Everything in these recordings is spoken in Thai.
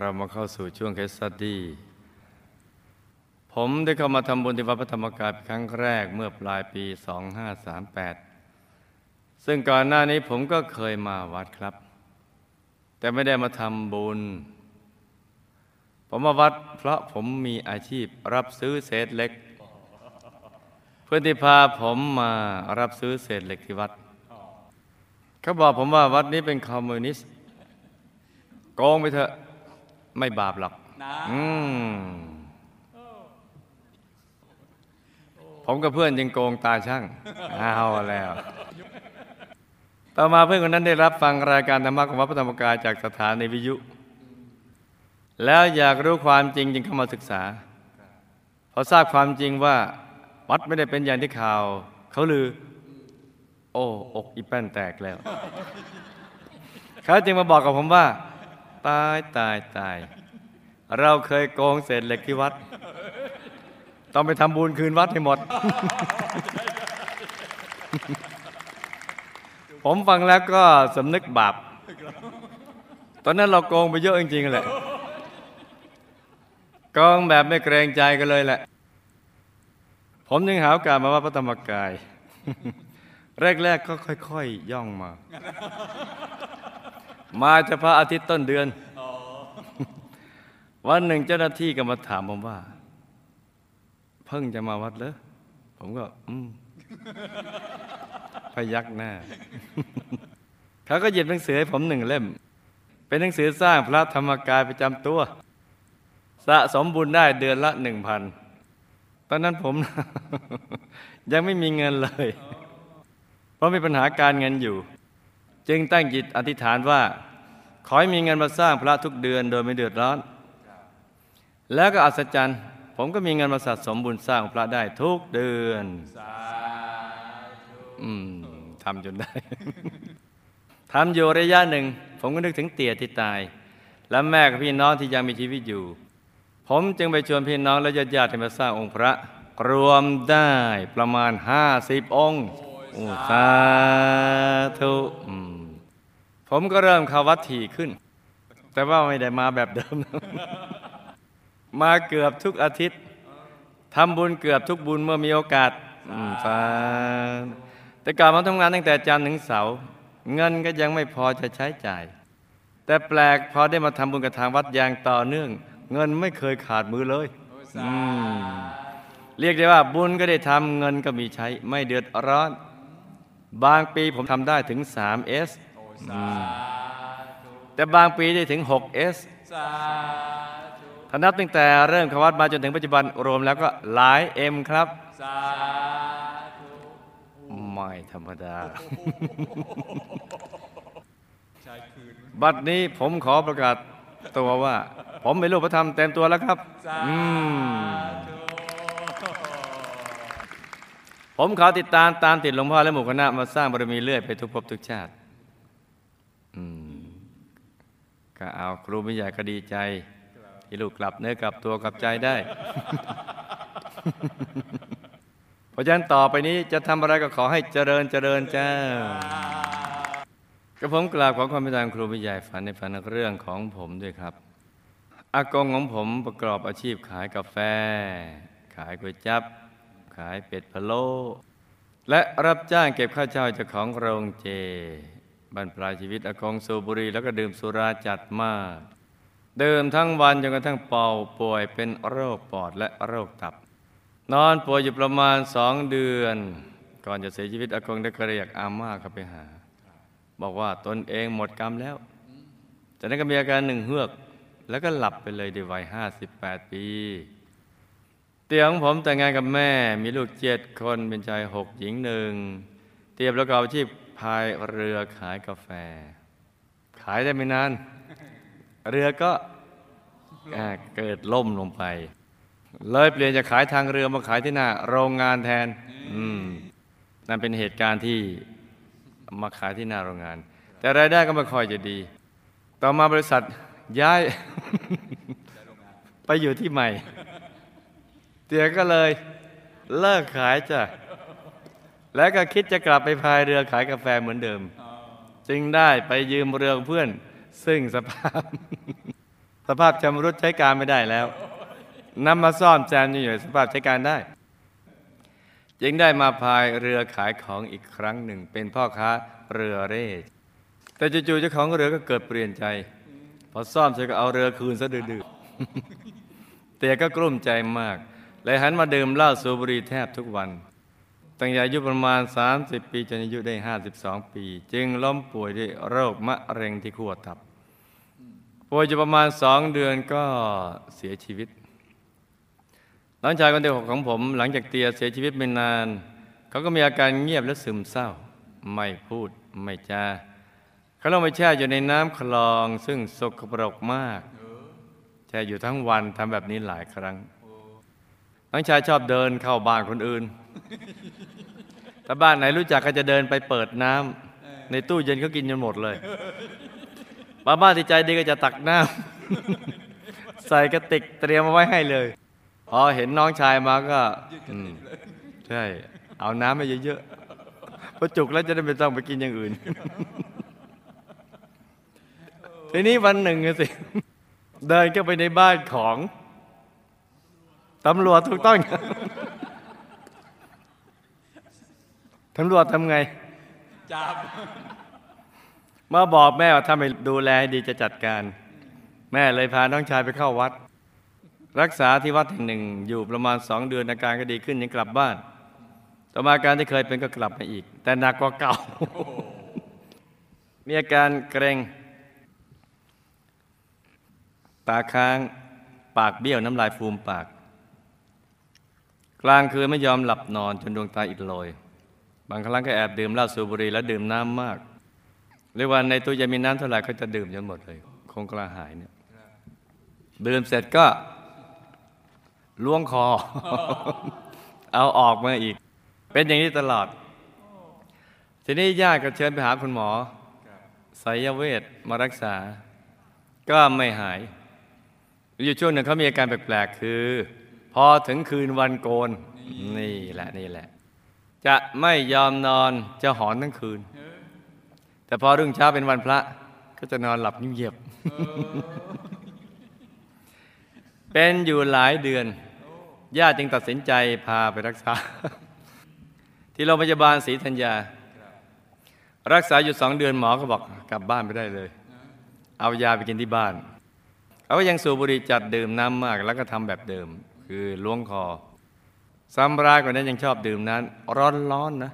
เรามาเข้าสู่ช่วงเคสสตดี้ผมได้เข้ามาทำบุญที่วัดพระธรรมกายครั้งแรกเมื่อปลายปี 2538 ซึ่งก่อนหน้านี้ผมก็เคยมาวัดครับ แต่ไม่ได้มาทำบุญ ผมมาวัดเพราะผมมีอาชีพรับซื้อเศษเหล็ก เพื่อนที่พาผมมารับซื้อเศษเหล็กที่วัด เขาบอกผมว่าวัดนี้เป็นคอมมิวนิสต์โกงไปเถอะ ไม่บาปหรอกนะอืมผมกับเพื่อนยังโกงตาช่างเอาแล้ว ต่อมาเพื่อนคนนั้นได้รับฟังรายการธรรมะของวัดพระธรรมกายจากสถานีวิทยุ แล้วอยากรู้ความจริงจึงเข้ามาศึกษาพอทราบความจริงว่าวัดไม่ได้เป็นอย่างที่ข่าว เขาลือ โอ้อกอีแป้นแตกแล้ว เขาจึงมาบอกกับผมว่า ตายตายตาย เราเคยโกงเศษเหล็กที่วัด ต้องไปทำบุญคืนวัดให้หมด ผมฟังแล้วก็สำนึกบาป ตอนนั้นเราโกงไปเยอะจริงๆแหละโกงแบบไม่เกรงใจกันเลยแหละ ผมยังหาโอกาสมาว่าพระธรรมกาย แรกๆก็ค่อยๆย่องมา มาเฉพาะอาทิตย์ต้นเดือนวันหนึ่งเจ้าหน้าที่ก็มาถามผมว่า เพิ่งจะมาวัดเลยผมก็ อืม พยักหน้า เขาก็หยิบหนังสือให้ผมหนึ่งเล่ม เป็นหนังสือสร้างพระธรรมกายประจำตัว สะสมบุญได้เดือนละหนึ่งพันตอนนั้นผม ยังไม่มีเงินเลย เพราะมีปัญหาการเงินอยู่ จึงตั้งจิตอธิษฐานว่า ขอให้มีเงินมาสร้างพระทุกเดือนโดยไม่เดือดร้อน แล้วก็อัศจรรย์ผมก็มีเงินมาสะสมบุญสร้างพระได้ทุกเดือนอืมทำจนได้ ทำอยู่ระยะหนึ่ง ผมก็นึกถึงเตี่ยที่ตาย และแม่กับพี่น้องที่ยังมีชีวิตอยู่ ผมจึงไปชวนพี่น้องและญาติญาติๆให้มาสร้างองค์พระ รวมได้ประมาณห้าสิบองค์โอ้ สาธุผมก็เริ่มเข้าวัดถี่ขึ้น แต่ว่าไม่ได้มาแบบเดิม มาเกือบทุกอาทิตย์ทำบุญเกือบทุกบุญเมื่อมีโอกาสสาแต่ก่อนมาทำงานตั้งแต่จันทร์ถึงเสาร์เงินก็ยังไม่พอจะใช้จ่าย แต่แปลกพอได้มาทำบุญกับทางวัดอย่างต่อเนื่อง เงินไม่เคยขาดมือเลยเรียกได้ว่าบุญก็ได้ทำเงินก็มีใช้ไม่เดือดร้อน บางปีผมทำได้ถึง 3S อืมแต่บางปีได้ถึง 6S สาธุถ้านับตั้งแต่เริ่มเข้าวัดมาจนถึงปัจจุบันรวมแล้วก็หลายเอ็มครับสาธุไม่ธรรมดาใช้คืนบัดนี้ผมขอประกาศตัวว่า ผมเป็นลูกพระธรรมเต็มตัวแล้วครับสาอืม ผมขอติดตามตามติดหลวงพ่อและหมู่คณะมาสร้างบารมีเรื่อยไปทุกภพทุกชาติก็เอาครูไม่ใหญ่ก็ดีใจที่ลูกกลับเนื้อกลับตัวกลับใจได้ เพราะฉะนั้นต่อไปนี้จะทำอะไรก็ขอให้เจริญเจริญเจ้ากระผมกราบขอความเมตตาครูผู้ใหญ่ฝันในฝันเรื่องของผมด้วยครับ อากงของผมประกอบอาชีพขายกาแฟ ขายก๋วยจั๊บ ขายเป็ดพะโล้และรับจ้างเก็บค่าเช่าจ้าของโรงเจบรรปลายชีวิตอากงสูบุรี แล้วก็ดื่มสุราจัดมาก เดื่มทั้งวันจนกระทั่งเป่าป่วยเป็นโรคปอดและโรคตับ นอนป่วยอยู่ประมาณสองเดือน ก่อนจะเสียชีวิตอากงได้กระเรียกอาม่าเข้าไปหา บอกว่าตนเองหมดกรรมแล้วจากนั้นก็มีอาการหนึ่งเฮือก แล้วก็หลับไปเลยในวัยห้าสิบแปดปี เตียของผมแต่งงานกับแม่มีลูกเจ็ดคนเป็นชายหกหญิงหนึ่งเตรียมประกอบอาชีพพายเรือขายกาแฟ ขายได้ไม่นาน เรือก็อเกิดล่มลงไป เลยเปลี่ยนจากขายทางเรือมาขายที่หน้า โรงงานแทนอืมนั่นเป็นเหตุการณ์ที่มาขายที่หน้าโรงงาน แต่รายได้ก็ไม่ค่อยจะดี ต่อมาบริษัทย้าย ไปอยู่ที่ใหม่ เตี๋ยก็เลยเลิกขายจ้ะ แล้วก็คิดจะกลับไปพายเรือขายกาแฟเหมือนเดิม จึงได้ไปยืมเรือเพื่อน ซึ่งสภาพ สภาพชำรุดใช้การไม่ได้แล้วนำมาซ่อมแซมอยู่ในสภาพใช้การได้ จึงได้มาพายเรือขายของอีกครั้งหนึ่ง เป็นพ่อค้าเรือเร่แต่จู่ๆเจ้าของเรือก็เกิดเปลี่ยนใจ พอซ่อมเสร็จก็เอาเรือคืนซะดื้อเตียก็กลุ้มใจมาก เลยหันมาดื่มเหล้าสูบบุหรี่แทบทุกวันตั้งแต่อายุประมาณ 30 ปีจนอายุได้ 52 ปี จึงล้มป่วยด้วยโรคมะเร็งที่ขั้วตับ ป่วยอยู่ประมาณสองเดือนก็เสียชีวิตน้องชายคนที่หกของผม หลังจากเตียเสียชีวิตไม่นาน เขาก็มีอาการเงียบและซึมเศร้า ไม่พูดไม่จาเขาลงไปแช่อยู่ในน้ำคลอง ซึ่งสกปรกมากแช่อยู่ทั้งวันทำแบบนี้หลายครั้ง น้องชายชอบเดินเข้าบ้านคนอื่น ถ้าบ้านไหนรู้จักก็จะเดินไปเปิดน้ำในตู้เย็นเขากินจนหมดเลยบางบ้านที่ใจดีก็จะตักน้ำใส่กระติกเตรียมเอาไว้ให้เลย พอเห็นน้องชายมาก็ใช่ เอาน้ำมาเยอะๆพอจุกแล้วจะได้ไม่ต้องไปกินอย่างอื่น ทีนี้วันหนึ่งสิ เดินเข้าไปในบ้านของ ตำรวจถูกต้องตำรวจทำไง จับ มาบอกแม่ว่าถ้าไม่ดูแลให้ดีจะจัดการ แม่เลยพาน้องชายไปเข้าวัด รักษาที่วัดแห่งหนึ่ง อยู่ประมาณสองเดือนอาการก็ดีขึ้นยังกลับบ้าน ต่อมาอาการที่เคยเป็นก็กลับมาอีก แต่หนักกว่าเก่า มีอาการเกรงตาค้าง ปากเบี้ยวน้ำลายฟูมปากก ลางคืนไม่ยอมหลับนอนจนดวงตาอิดโรยบางครั้งก็แอบดื่มเหล้าสูบบุหรี่แล้วดื่มน้ำมากเรียกว่าในตู้เย็นมีน้ำเท่าไหร่ก็จะดื่มจนหมดเลย คงกระหายเนี่ยดื่มเสร็จก็ล้วงคอ เอาออกมาอีก เป็นอย่างนี้ตลอด ทีนี้ญาติก็เชิญไปหาคุณหมอไสยเวชมารักษา ก็ไม่หาย อยู่ช่วงหนึ่งเขามีอาการแปลกๆคือ พอถึงคืนวันโกน นี่แหละนี่แหละ จะไม่ยอมนอนจะหอนทั้งคืน แต่พอรุ่งเช้าเป็นวันพระ ก็จะนอนหลับเงียบ เป็นอยู่หลายเดือนญาติจึงตัดสินใจพาไปรักษา ที่โรงพยาบาลศรีธัญญา รักษาอยู่สองเดือนหมอก็บอกกลับบ้านไปได้เลย เอายาไปกินที่บ้านเขาก็ยังสูบบุหรี่จัดดื่มน้ำมาก แล้วก็ทำแบบเดิม คือล้วงคอซ้ำร้ายกว่านั้นยังชอบดื่มน้ำร้อนๆนะ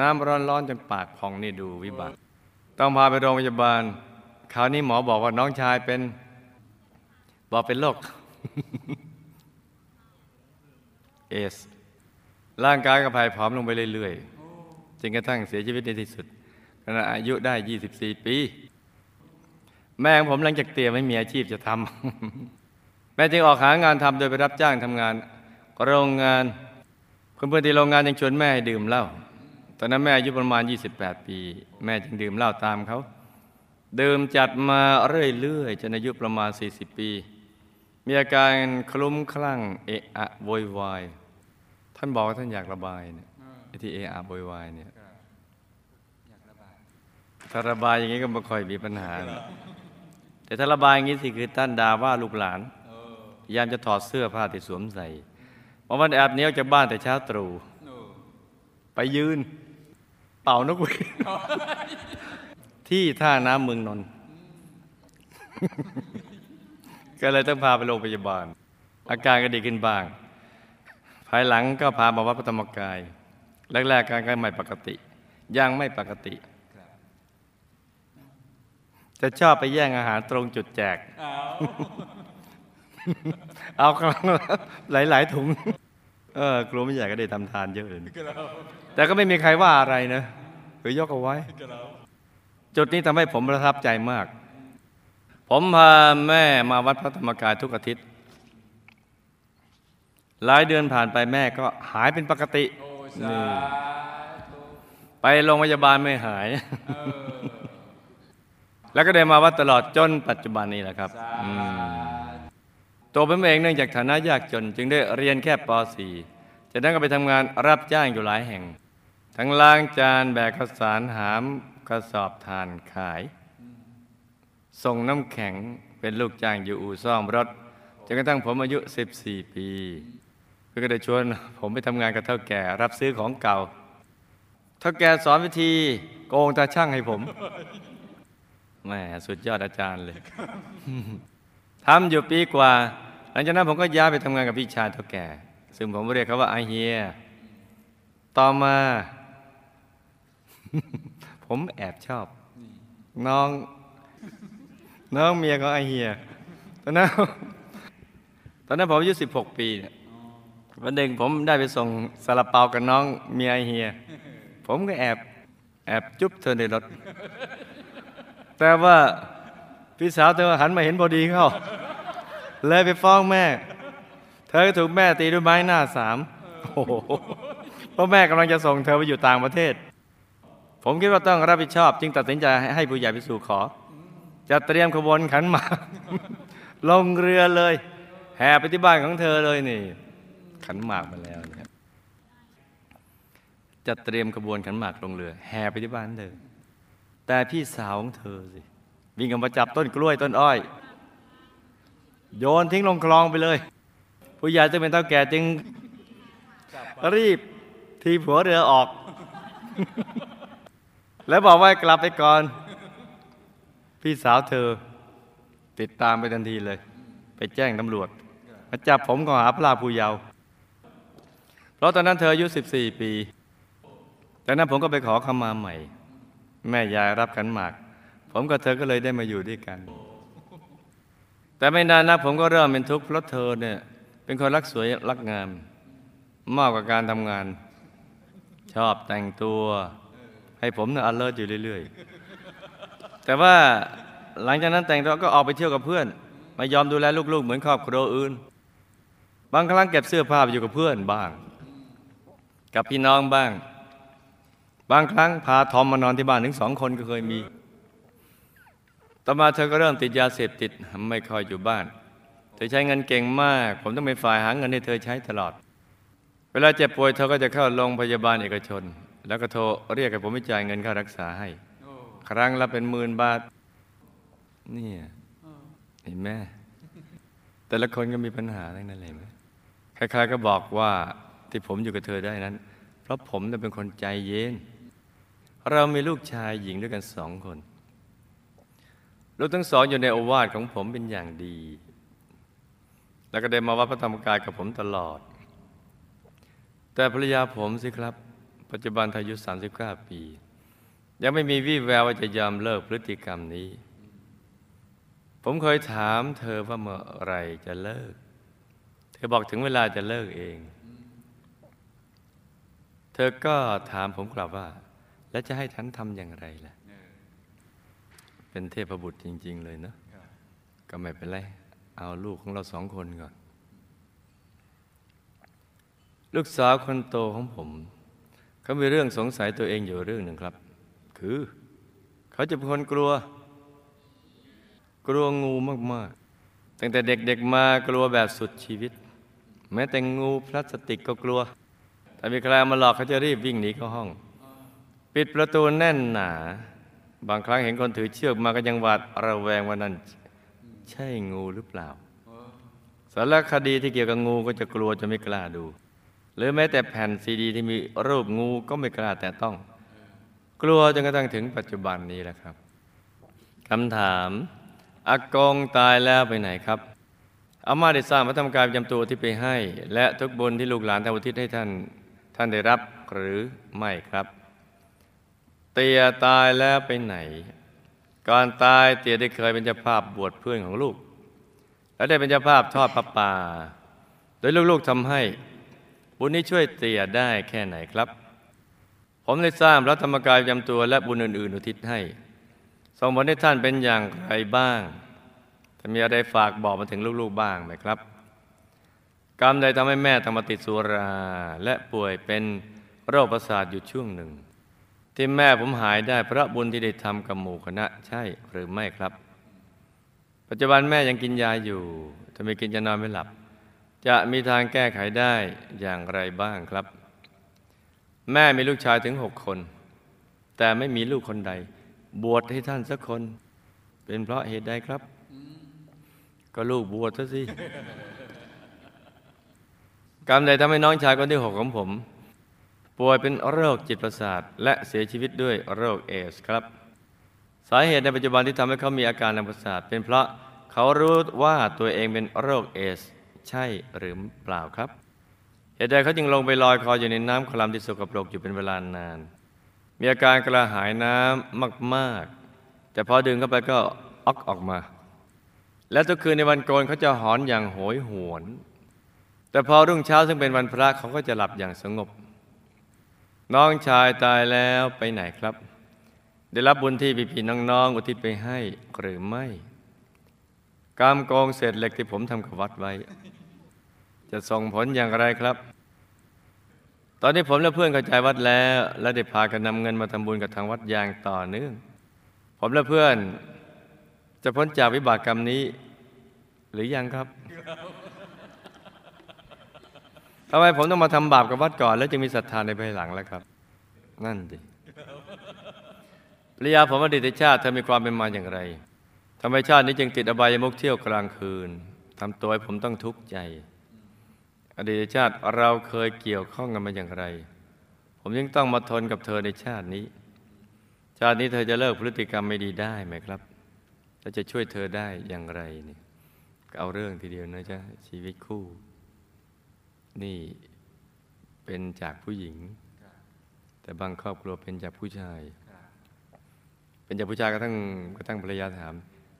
น้ำร้อนๆจนปากพองนี่ดูวิบัติ ต้องพาไปโรงพยาบาล คราวนี้หมอบอกว่าน้องชายเป็น บอกเป็นโรคเอส ร่างกายก็ผายผอมลงไปเรื่อยๆจนกระทั่งเสียชีวิตในที่สุดขณะอายุได้ 24 ปี แม่ของผมหลังจากเตียไม่มีอาชีพจะทำ ม่จึงออกหางานทำโดยไปรับจ้างทำงานโรงงานเพื่อนๆที่โรงงานยังชวนแม่ให้ดื่มเหล้าตอนนั้นแม่อายุประมาณ 28 ปี แม่จึงดื่มเหล้าตามเขาดื่มจัดมาเรื่อยๆจนอายุประมาณ 40 ปี มีอาการคลุ้มคลั่งเอะอะโวยวายท่านบอกว่าท่านอยากระบายเนี่ยที่เอะอะโวยวายเนี่ยอยากระบายถ้าระบายอย่างนี้ก็ไม่ค่อยมีปัญหา แต่ถ้าระบายอย่างนี้สิคือท่านด่าว่าลูกหลาน ยามจะถอดเสื้อผ้าที่สวมใส่บางวันแอบหนีออกจากบ้านแต่เช้าตรู่ไปยืน เป่านกหวีดที่ท่าน้ำเมืองนนท์ก็เลยต้องพาไปโรงพยาบาล อาการก็ดีขึ้นบ้าง ภายหลังก็พามาวัดพระธรรมกาย แรกๆอาการก็ไม่ปกติ ยังไม่ปกติจะชอบไปแย่งอาหารตรงจุดแจก เอาเอาครั้งละหลาย ๆ ถุง เออกลัวไม่ใหญ่ก็ได้ทำทานเยอะเลยกระเราแต่ก็ไม่มีใครว่าอะไรนะหรือยกเอาไว้กระเราจุดนี้ทำให้ผมประทับใจมาก ผมพาแม่มาวัดพระธรรมกายทุกอาทิตย์ หลายเดือนผ่านไปแม่ก็หายเป็นปกติโอ้สาธุไปโรงพยาบาลไม่หายเออแล้วก็ได้มาวัดตลอดจนปัจจุบันนี้แหละครับสาอืมธุ ตัวผมเองเนื่องจากฐานะยากจน จึงได้เรียนแค่ป .4 จากนั้นก็ไปทำงานรับจ้างอยู่หลายแห่ง ทั้งล้างจานแบกข้าวสารหามกระสอบทานขาย ส่งน้ำแข็งเป็นลูกจ้างอยู่อู่ซ่อมรถจนกระทั่งผมอายุ 14 ปีเพื่อก็ได้ชวนผมไปทำงานกับเท่าแก่ รับซื้อของเก่า เท่าแก่สอนวิธีโกงตาช่างให้ผมแหมสุดยอดอาจารย์เลย ทำอยู่ปีกว่า หลังจากนั้นผมก็ย้ายไปทำงานกับพี่ชายเท่าแก่ ซึ่งผมเรียกเขาว่าไอเฮีย ต่อมา ผมแอบชอบ น้อง น้องเมียของไอเฮีย ตอนนั้นตอนนั้นผมอายุ16ปีเนี่ยวันหนึ่งผมได้ไปส่งซาลาเปากับน้องเมียไอเฮีย ผมก็แอบ แอบจุ๊บเธอในรถ แต่ว่า พี่สาวเธอหันมาเห็นพอดีเข้า เลยไปฟ้องแม่ เธอก็ถูกแม่ตีด้วยไม้หน้าสามโอ้โหเพราะแม่กำลังจะส่งเธอไปอยู่ต่างประเทศ ผมคิดว่าต้องรับผิดชอบ จึงตัดสินใจให้ผู้ใหญ่ไปสู่ขอ จะเตรียมขบวนขันหมากลงเรือเลย แห่ไปที่บ้านของเธอเลยนี่ ขันหมากมาแล้วนะครับจะเตรียมขบวนขันหมากลงเรือ แห่ไปที่บ้านเธอแต่พี่สาวของเธอสิ วิ่งออกมาจับต้นกล้วยต้นอ้อย โยนทิ้งลงคลองไปเลย ผู้ใหญ่จะเป็นเท่าแก่จึงรีบทีผัวเรือออก แล้วบอกว่ากลับไปก่อน พี่สาวเธอ ติดตามไปทันทีเลย ไปแจ้งตำรวจ มาจับผมก่อหาพลาผู้เยาว์เพราะตอนนั้นเธออายุ 14 ปีจากนั้นผมก็ไปขอขมาใหม่ แม่ยายรับขันหมาก ผมกับเธอก็เลยได้มาอยู่ด้วยกัน แต่ไม่นานนักผมก็เริ่มเป็นทุกข์เพราะเธอเนี่ย เป็นคนรักสวยรักงามมากกว่าการทำงาน ชอบแต่งตัว ให้ผมเนี่ยอัลเลิศอยู่เรื่อยๆ แต่ว่าหลังจากนั้นแต่งตัวก็ออกไปเที่ยวกับเพื่อน ไม่ยอมดูแลลูกๆ เหมือนครอบครัวอื่น บางครั้งเก็บเสื้อผ้าไปอยู่กับเพื่อนบ้าง กับพี่น้องบ้าง บางครั้งพาทอมมานอนที่บ้านถึงสองคนก็เคยมี ต่อมาเธอก็เริ่มติดยาเสพติดไม่ค่อยอยู่บ้าน เธอใช้เงินเก่งมาก ผมต้องเป็นฝ่ายหาเงินให้เธอใช้ตลอด เวลาเจ็บป่วยเธอก็จะเข้าโรงพยาบาลเอกชน แล้วก็โทรเรียกให้ผมไปจ่ายเงินค่ารักษาให้ ครั้งละเป็นหมื่นบาทนี่เห็นไหมแต่ละคนก็มีปัญหาทั้งนั้นเลยไหมใครๆก็บอกว่าที่ผมอยู่กับเธอได้นั้น เพราะผมเป็นคนใจเย็น เรามีลูกชายหญิงด้วยกันสองคน ลูกทั้งสองอยู่ในโอวาทของผมเป็นอย่างดี แล้วก็ได้มาวัดพระธรรมกายกับผมตลอด แต่ภรรยาผมสิครับ ปัจจุบันเธอายุ 39 ปี ยังไม่มีวี่แววว่าจะยอมเลิกพฤติกรรมนี้ ผมเคยถามเธอว่าเมื่อไรจะเลิก เธอบอกถึงเวลาจะเลิกเอง เธอก็ถามผมกลับว่า แล้วจะให้ฉันทำอย่างไรล่ะ เป็นเทพบุตรจริง ๆ เลยเนอะครับก็ไม่เป็นไร เอาลูกของเราสองคนก่อน ลูกสาวคนโตของผมเขามีเรื่องสงสัยตัวเองอยู่เรื่องหนึ่งครับ คือ เขาจะเป็นคนกลัว กลัวงูมากๆ ตั้งแต่เด็กๆมากลัวแบบสุดชีวิต แม้แต่งูพลาสติกก็กลัวถ้ามีใครมาหลอกเขาจะรีบวิ่งหนีเข้าห้อง ปิดประตูแน่นหนา บางครั้งเห็นคนถือเชือกมาก็ยังหวาดระแวงว่านั่นใช่งูหรือเปล่าสารคดีที่เกี่ยวกับงูก็จะกลัวจะไม่กล้าดู หรือแม้แต่แผ่นซีดี ที่มีรูปงูก็ไม่กล้าแต่ต้อง กลัวจนกระทั่งถึงปัจจุบันนี้แหละครับคำถามอากงตายแล้วไปไหนครับอาม่าได้สร้างพระธรรมกายประจำตัวที่ไปให้ และทุกบุญที่ลูกหลานทำอุทิศให้ท่าน ท่านได้รับหรือไม่ครับ เตียตายแล้วไปไหน ก่อนตายเตียได้เคยเป็นเจ้าภาพบวชเพื่อนของลูก และได้เป็นเจ้าภาพทอดพระป่า โดยลูกๆทำให้ บุญนี้ช่วยเตียได้แค่ไหนครับ ผมได้สร้างพระธรรมกายประจำตัวและบุญอื่นๆอุทิศให้ส่งผลให้ท่านเป็นอย่างไรบ้างถ้ามีอะไรฝากบอกมาถึงลูกๆบ้างไหมครับ กรรมใดทำให้แม่ต้องมาติดสุรา และป่วยเป็นโรคประสาทอยู่ช่วงหนึ่ง ที่แม่ผมหายได้เพราะบุญที่ได้ทำกับหมู่คณะ ใช่หรือไม่ครับ ปัจจุบันแม่ยังกินยาอยู่ถ้าไม่กินจะนอนไม่หลับ จะมีทางแก้ไขได้อย่างไรบ้างครับ แม่มีลูกชายถึงหกคน แต่ไม่มีลูกคนใด บวชให้ท่านสักคน เป็นเพราะเหตุใดครับ ก็ลูกบวชซะสิกรรมใดทำให้น้องชายคนที่หกของผม ป่วยเป็นโรคจิตประสาท และเสียชีวิตด้วยโรคเอดส์ครับ สาเหตุในปัจจุบันที่ทำให้เขามีอาการทางประสาท เป็นเพราะเขารู้ว่าตัวเองเป็นโรคเอดส์ ใช่หรือเปล่าครับ เหตุใดเขาจึงลงไปลอยคออยู่ในน้ำคลามที่สกปรกอยู่เป็นเวลานาน มีอาการกระหายน้ำมากๆ แต่พอดื่มเข้าไปก็ออกออกมา และทุกคืนในวันโกนเขาจะหอนอย่างโหยหวน แต่พอรุ่งเช้าซึ่งเป็นวันพระเขาก็จะหลับอย่างสงบ น้องชายตายแล้วไปไหนครับ ได้รับบุญที่พี่ๆน้องๆอุทิศไปให้หรือไม่กรรมโกงเศษเหล็กที่ผมทำกับวัดไว้ จะส่งผลอย่างไรครับ ตอนนี้ผมและเพื่อนกระจายวัดแล้ว และได้พากันนำเงินมาทำบุญกับทางวัดอย่างต่อเนื่อง ผมและเพื่อนจะพ้นจากวิบากกรรมนี้ หรือยังครับ ทำไมผมต้องมาทำบาปกับวัดก่อน แล้วจึงมีศรัทธาในภายหลังแล้วครับ นั่นดิภรรยาผมอดีตชาติเธอมีความเป็นมาอย่างไรทำไมชาตินี้จึงติดอบายมุกเที่ยวกลางคืนทำตัวให้ผมต้องทุกข์ใจ อดีตชาติเราเคยเกี่ยวข้องกันมาอย่างไร ผมยังต้องมาทนกับเธอในชาตินี้ ชาตินี้เธอจะเลิกพฤติกรรมไม่ดีได้ไหมครับและจะช่วยเธอได้อย่างไรเนี่ก็เอาเรื่องทีเดียวนะจ๊ะชีวิตคู่ นี่เป็นจากผู้หญิง แต่บางครอบครัวเป็นจากผู้ชาย เป็นจากผู้ชายกระทั่งกระทั่งภรรยาถาม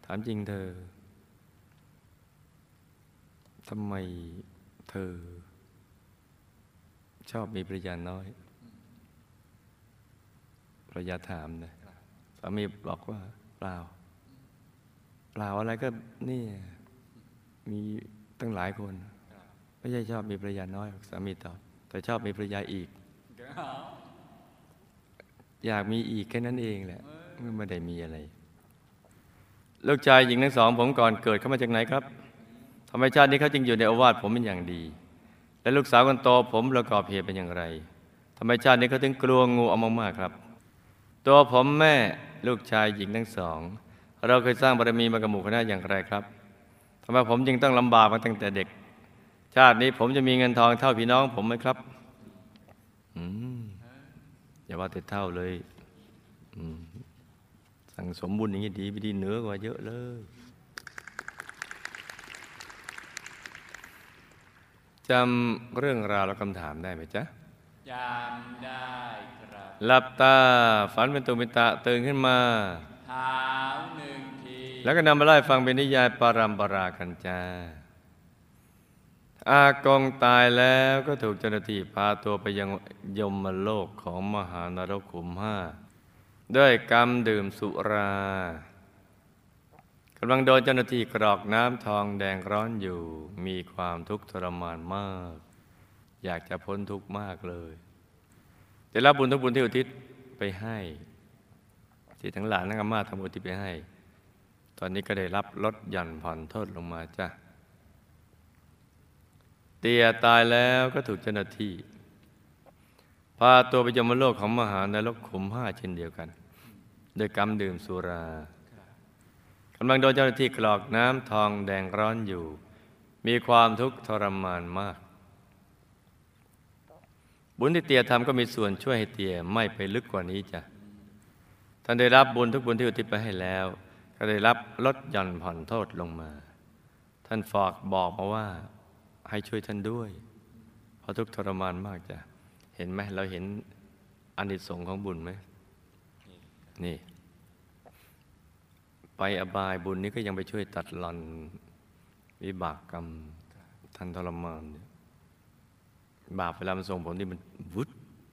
ถามจริงเธอทำไมเธอ ชอบมีภรรยาน้อยภรรยาถามนะสามีบอกว่าเปล่า เปล่าอะไรก็นี่มีตั้งหลายคน ไม่ใช่ชอบมีภรรยาน้อยสามีตอบแต่ชอบมีภรรยาอีก อยากมีอีกแค่นั้นเองแหละไม่ได้มีอะไร ลูกชายหญิงทั้งสอง ผมก่อนเกิดเขามาจากไหนครับทำไมชาตินี้เขาจึงอยู่ในอาวาสผมเป็นอย่างดี และลูกสาวคนโตผมประกอบเหตุเป็นอย่างไรทำไมชาตินี้เขาถึงกลัวงูเอามากๆครับ ตัวผมแม่ลูกชายหญิงทั้งสอง เราเคยสร้างบารมีมากับหมู่คณะอย่างไรครับทำไมผมจึงต้องลำบากมาตั้งแต่เด็ก ชาตินี้ผมจะมีเงินทองเท่าพี่น้องผมไหมครับอืมอย่าว่าแต่เท่าเลยอืมสั่งสมบุญอย่างนี้ดีไปดีเหนือกว่าเยอะเลย จำเรื่องราวและคำถามได้ไหมจ๊ะจำได้ครับหลับตาฝันเป็นตุเป็นตะตื่นขึ้นมาเท้าหนึ่งที แล้วก็นำมาไล่ฟังเป็นนิยายปารัมปรากันจ้า อากงตายแล้วก็ถูกเจ้าหน้าที่พาตัวไปยังยมโลกของมหานรกขุมห้าด้วยกรรมดื่มสุรากำลังโดนเจ้าหน้าที่กรอกน้ำทองแดงร้อนอยู่ มีความทุกข์ทรมานมาก อยากจะพ้นทุกข์มากเลยจะรับบุญทุกบุญที่อุทิศไปให้ที่ทั้งหลานทั้งอามาทำอุทิศไปให้ ตอนนี้ก็ได้รับลดหย่อนผ่อนโทษลงมาจ้ะ เตียตายแล้วก็ถูกเจ้าหน้าที่ พาตัวไปยมโลกของมหานรกขุมห้าเช่นเดียวกัน โดยกรรมดื่มสุรากำลังโดนเจ้าหน้าที่กรอกน้ำทองแดงร้อนอยู่ มีความทุกข์ทรมานมาก บุญที่เตียทำก็มีส่วนช่วยให้เตียไม่ไปลึกกว่านี้จ้ะท่านได้รับบุญทุกบุญที่อุทิศไปให้แล้ว ก็ได้รับลดหย่อนผ่อนโทษลงมา ท่านฝากบอกมาว่า ให้ช่วยท่านด้วย เพราะทุกทรมานมากจ้ะ เห็นไหมเราเห็นอานิสงส์ของบุญไหมนี่ ไปอบายบุญนี้ก็ยังไปช่วยตัดหลอนวิบากกรรมท่านทรมานบาปเวลามันส่งผลที่มันวุด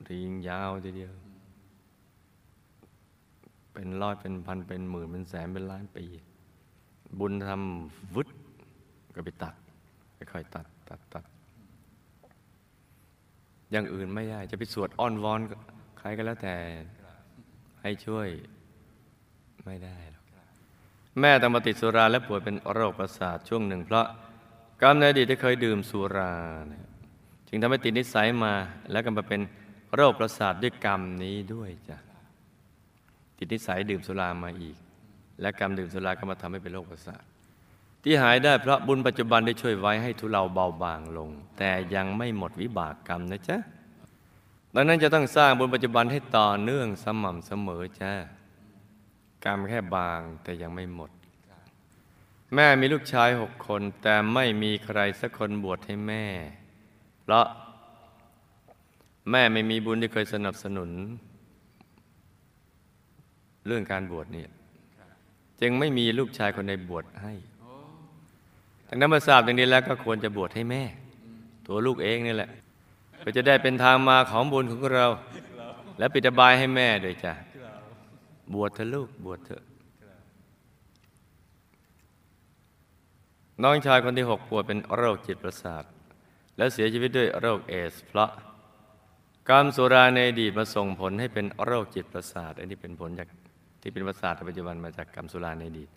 รีงยาวทีเดียว เป็นร้อยเป็นพันเป็นหมื่นเป็นแสนเป็นล้านปี บุญทำวุดก็ไปตัดค่อยๆตัด ตัดตัดอย่างอื่นไม่ได้ จะไปสวดอ้อนวอนใครก็แล้วแต่ให้ช่วยไม่ได้หรอกแม่ต้องมาติดสุราและป่วยเป็นโรคประสาทช่วงหนึ่ง เพราะกรรมในอดีตที่เคยดื่มสุราจึงทำให้ติดนิสัยมา แล้วก็มาเป็นโรคประสาทด้วยกรรมนี้ด้วยจ้ะติดนิสัยดื่มสุรามาอีก และกรรมดื่มสุราก็มาทำให้เป็นโรคประสาท ที่หายได้เพราะบุญปัจจุบันได้ช่วยไว้ให้ทุเลาเบาบางลง แต่ยังไม่หมดวิบากกรรมนะจ๊ะดังนั้นจะต้องสร้างบุญปัจจุบันให้ต่อเนื่องสม่ำเสมอจ้ากรรมแค่บางแต่ยังไม่หมด แม่มีลูกชายหกคน แต่ไม่มีใครสักคนบวชให้แม่ เพราะแม่ไม่มีบุญที่เคยสนับสนุน เรื่องการบวชเนี่ยจึงไม่มีลูกชายคนใดบวชให้ ดังนั้นเมื่อทราบอย่างนี้แล้วก็ควรจะบวชให้แม่ ตัวลูกเองนี่แหละเพื่อจะได้เป็นทางมาของบุญของเรา และปิดบายให้แม่ด้วยจ้ะบวชเถอะลูกบวชเถอะ น้องชายคนที่หกป่วยเป็นโรคจิตประสาท และเสียชีวิตด้วยโรคเอสเพราะกรรมสุราในอดีตมาส่งผลให้เป็นโรคจิตประสาท อันนี้เป็นผลจากที่เป็นประสาทปัจจุบันมาจากกรรมสุราในอดีต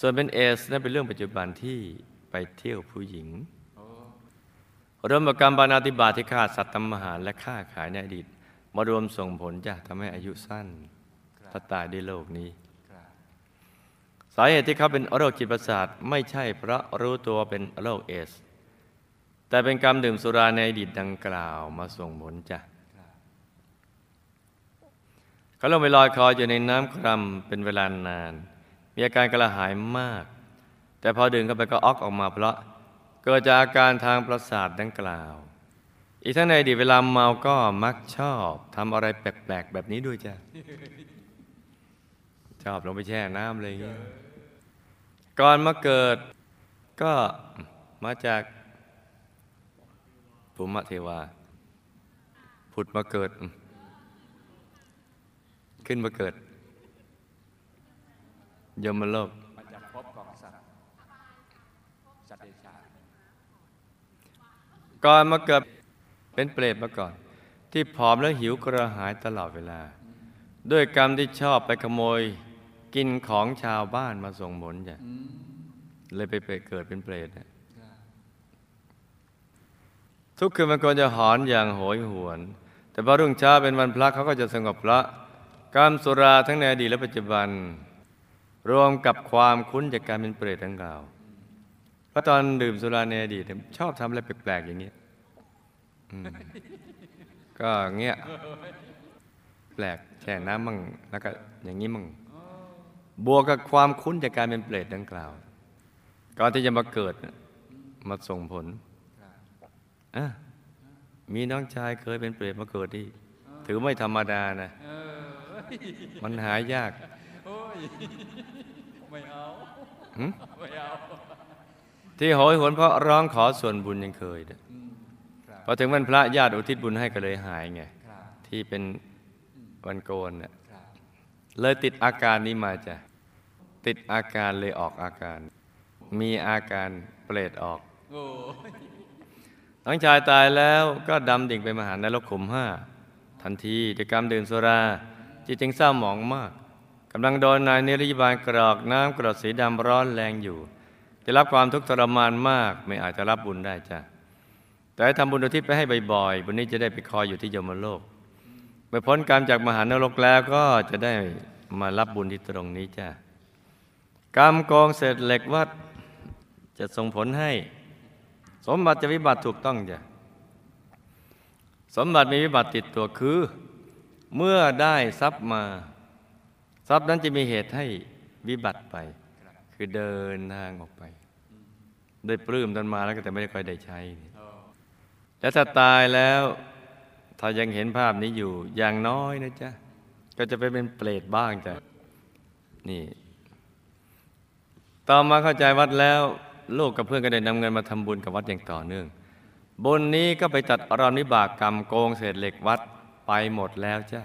ส่วนเป็นเอสนั่นเป็นเรื่องปัจจุบันที่ไปเที่ยวผู้หญิงรวมกับกรรมบานาติบาตที่ฆ่าสัตว์ทำอาหารและฆ่าขายในอดีตมารวมส่งผลจะทำให้อายุสั้นถ้าตายในโลกนี้ สาเหตุที่เขาเป็นโรคจิตประสาทไม่ใช่เพราะรู้ตัวเป็นโรคเอส แต่เป็นกรรมดื่มสุราในอดีตดังกล่าวมาส่งผลจ้ะเขาลงไปลอยคออยู่ในน้ำครำเป็นเวลานาน มีอาการกระหายมาก แต่พอดื่มเข้าไปก็ออกออกมาเพราะเกิดจากอาการทางประสาทดังกล่าว อีกทั้งในดีเวลาเมาก็มักชอบทำอะไรแปลกๆแบบนี้ด้วยจ้ะชอบลงไปแช่น้ำอะไรอย่างเงี้ยก่อนมาเกิดก็มาจากภูมิเทวา ผุดมาเกิด ขึ้นมาเกิด ยมโลกมาจากภพของสัตว์สัตว์เดชาก่อนมาเกิดเป็นเปรตมาก่อน ที่ผอมและหิวกระหายตลอดเวลา ด้วยกรรมที่ชอบไปขโมย กินของชาวบ้านมาส่งผลจ้ะเลยไปเกิดเป็นเปรตนะทุกคืนมันควรจะหอนอย่างโหยหวน แต่พอรุ่งเช้าเป็นวันพระเขาก็จะสงบพระกรรมสุราทั้งในอดีตและปัจจุบัน รวมกับความคุ้นจากการเป็นเปรตดังกล่าว เพราะตอนดื่มสุราในอดีตเนี่ยชอบทำอะไรแปลกๆอย่างเงี้ก็เงี้ยแปลกแช่น้ำมั่งแล้วก็อย่างนี้มั่งบวกกับความคุ้นจากการเป็นเปรตดังกล่าวก่อนที่จะมาเกิดมาส่งผลอะมีน้องชายเคยเป็นเปรตมาเกิดที่ถือไม่ธรรมดานะ มันหายาก ที่โหยหวนเพราะร้องขอส่วนบุญยังเคยเนี่ยอืมครับพอถึงวันพระญาติอุทิศบุญให้ก็เลยหายไงครับที่เป็นวันโกนน่ะครับเลยติดอาการนี้มาจ้ะติดอาการเลยออกอาการ มีอาการเปรตออกโอ้ยน้องชายตายแล้วก็ดำดิ่งไปมหานรกขุมห้าทันทีด้วยกรรมดื่มสุรา จิตจึงเศร้าหมองมาก กำลังโดนนายนิรยบาลกรอกน้ำกรดสีดำร้อนแรงอยู่ จะรับความทุกข์ทรมานมาก ไม่อาจจะรับบุญได้จ้ะแต่ทำบุญอุทิศไปให้บ่อยๆบุญนี้จะได้ไปคอยอยู่ที่ยมโลก เมื่อพ้นกรรมจากมหานรกแล้วก็จะได้มารับบุญที่ตรงนี้จ้ะกรรมกองเศษเหล็กวัด จะส่งผลให้ สมบัติจะวิบัติถูกต้องจ้ะสมบัติมีวิบัติติดตัวคือ เมื่อได้ทรัพย์มา ทรัพย์นั้นจะมีเหตุให้วิบัติไป คือเดินทางออกไป ได้ปลื้มตอนมาแล้วก็แต่ไม่ได้ค่อยได้ใช้ แล้วถ้าตายแล้ว ถ้ายังเห็นภาพนี้อยู่อย่างน้อยนะจ๊ะ ก็จะไปเป็นเปรตบ้างจ้ะ นี่ ต่อมาเข้าใจวัดแล้ว ลูกกับเพื่อนก็ได้นำเงินมาทำบุญกับวัดอย่างต่อเนื่องบุญนี้ก็ไปตัดอรอนวิบากกรรมโกงเศษเหล็กวัดไปหมดแล้วจ้ะ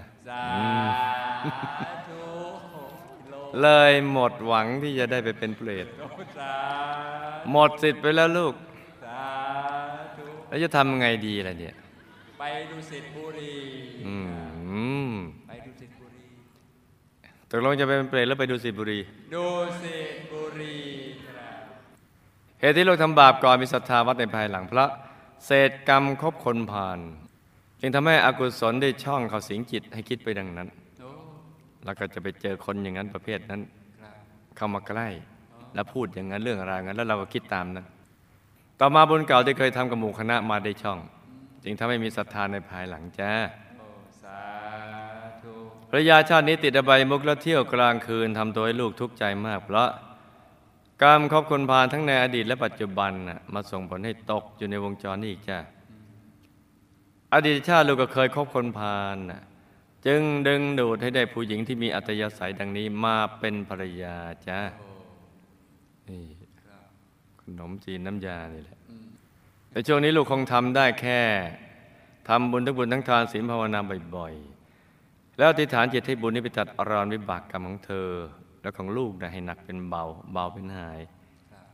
เลยหมดหวังที่จะได้ไปเป็นเปรตโลสาหมดสิทธิ์ไปแล้วลูกสาธุแล้วจะทำไงดีล่ะเนี่ย ไปดูสิทบุรีอืมไปดูสิทบุรีตกลงจะไปเป็นเปรตแล้วไปดูสิบุรี ดูสิทบุรีครับเหตุที่ลูกทำบาปก่อนมีศรัทธาวัดในภายหลังพระ เศษกรรมครบคนผ่าน จึงทำให้อกุศลได้ช่องเขาสิงจิตให้คิดไปดังนั้นโอ้ แล้วก็จะไปเจอคนอย่างนั้นประเภทนั้นครับเข้ามาใกล้อ๋อแล้วพูดอย่างนั้นเรื่องอะไรงั้น แล้วเราก็คิดตามนั้น ต่อมาบุญเก่าที่เคยทำกับหมู่คณะมาได้ช่อง จึงทำให้มีศรัทธาในภายหลังจ้าโอ้สาธุภรรยาชาตินี้ติดอบายมุกแล้วเที่ยวกลางคืนทำตัวให้ลูกทุกข์ใจมาก เพราะกรรมครอบคนพาลทั้งในอดีตและปัจจุบันน่ะมาส่งผลให้ตกอยู่ในวงจรนี้อีกจ้าอดีตชาติลูกก็เคยคบคนพาลน่ะ จึงดึงดูดให้ได้ผู้หญิงที่มีอัตยาศัยดังนี้มาเป็นภรรยาจ้านี่ครับขนมจีนน้ำยานี่แหละในช่วงนี้ลูกคงทำได้แค่ทำบุญทั้งบุญทั้งทานศีลภาวนาบ่อยๆ แล้วอธิษฐานจิตให้บุญนี้ไปตัดอรอนวิบากกรรมของเธอ และของลูกนะให้หนักเป็นเบาเบาเป็นหาย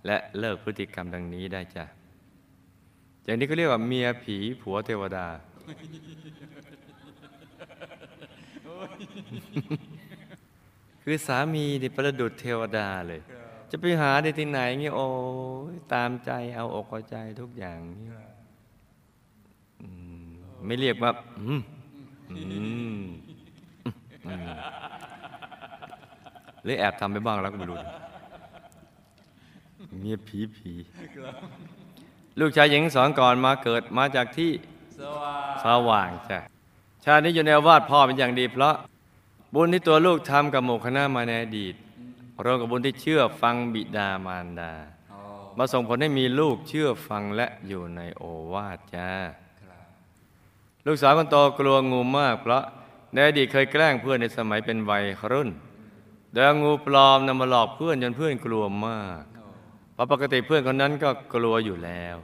และเลิกพฤติกรรมดังนี้ได้จ้ะอย่างนี้ก็เรียกว่าเมียผีผัวเทวดา คือสามีนี่ประดุดเทวดาเลยครับจะไปหาได้ที่ไหนเงี้ยโอ้ยตามใจเอาอกเอาใจทุกอย่างเงี้ยอืมไม่เรียกว่าอืมอืมอืมหรือแอบทำไปบ้างแล้วก็ไม่รู้เมียผีผีลูกชายหญิงสอนก่อนมาเกิดมาจากที่สว่างสว่างจ้ะ ชาตินี้อยู่ในอวาสพ่อเป็นอย่างดี เพราะบุญที่ตัวลูกทำกับหมู่คณะมาในอดีตรวมกับบุญที่เชื่อฟังบิดามารดา มาส่งผลให้มีลูกเชื่อฟังและอยู่ในโอวาทจ้าลูกสาวคนโตกลัวงูมาก เพราะในอดีตเคยแกล้งเพื่อนในสมัยเป็นวัยรุ่นโดยงูปลอมนำมาหลอกเพื่อนจนเพื่อนกลัวมากเพราะปกติเพื่อนคนนั้นก็กลัวอยู่แล้ว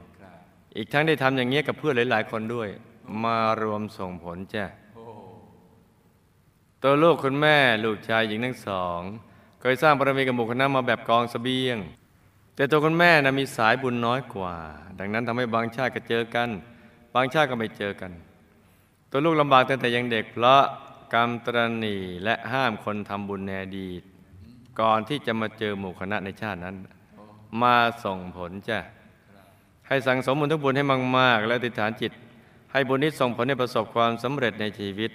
อีกทั้งได้ทำอย่างนี้ยกับเพื่อนหลาย ๆ คนด้วย มารวมส่งผลจ้ะโอ้ตัวลูกคุณแม่ลูกชายหญิงทั้งสอง เคยสร้างบารมีกับหมู่คณะมาแบบกองเสบียง แต่ตัวคุณแม่นะมีสายบุญน้อยกว่า ดังนั้นทำให้บางชาติก็เจอกัน บางชาติก็ไม่เจอกัน ตัวลูกลำบากตั้งแต่ยังเด็กเพราะกรรมตรณีและห้ามคนทำบุญในอดีต ก่อนที่จะมาเจอหมู่คณะในชาตินั้นโอ้มาส่งผลจ้ะครับให้สั่งสมบุญทุกบุญให้มากๆ และอธิษฐานจิต ให้บุญนี้ส่งผลให้ประสบความสำเร็จในชีวิต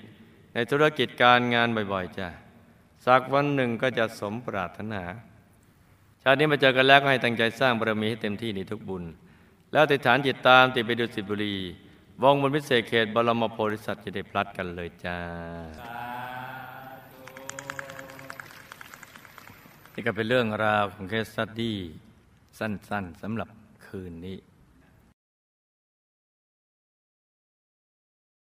ในธุรกิจการงานบ่อยๆจ้ะสักวันหนึ่งก็จะสมปรารถนาชาตินี้มาเจอกันแล้วก็ให้ตั้งใจสร้างบารมีให้เต็มที่ในทุกบุญ แล้วอธิษฐานจิตตามติดไปดูสิบุรีวงบนพิเศษเขตบรมโพธิสัตว์จะได้พลัดกันเลยจ้านี่ก็เป็นเรื่องราวของเคสสตดี้สั้นๆสำหรับคืนนี้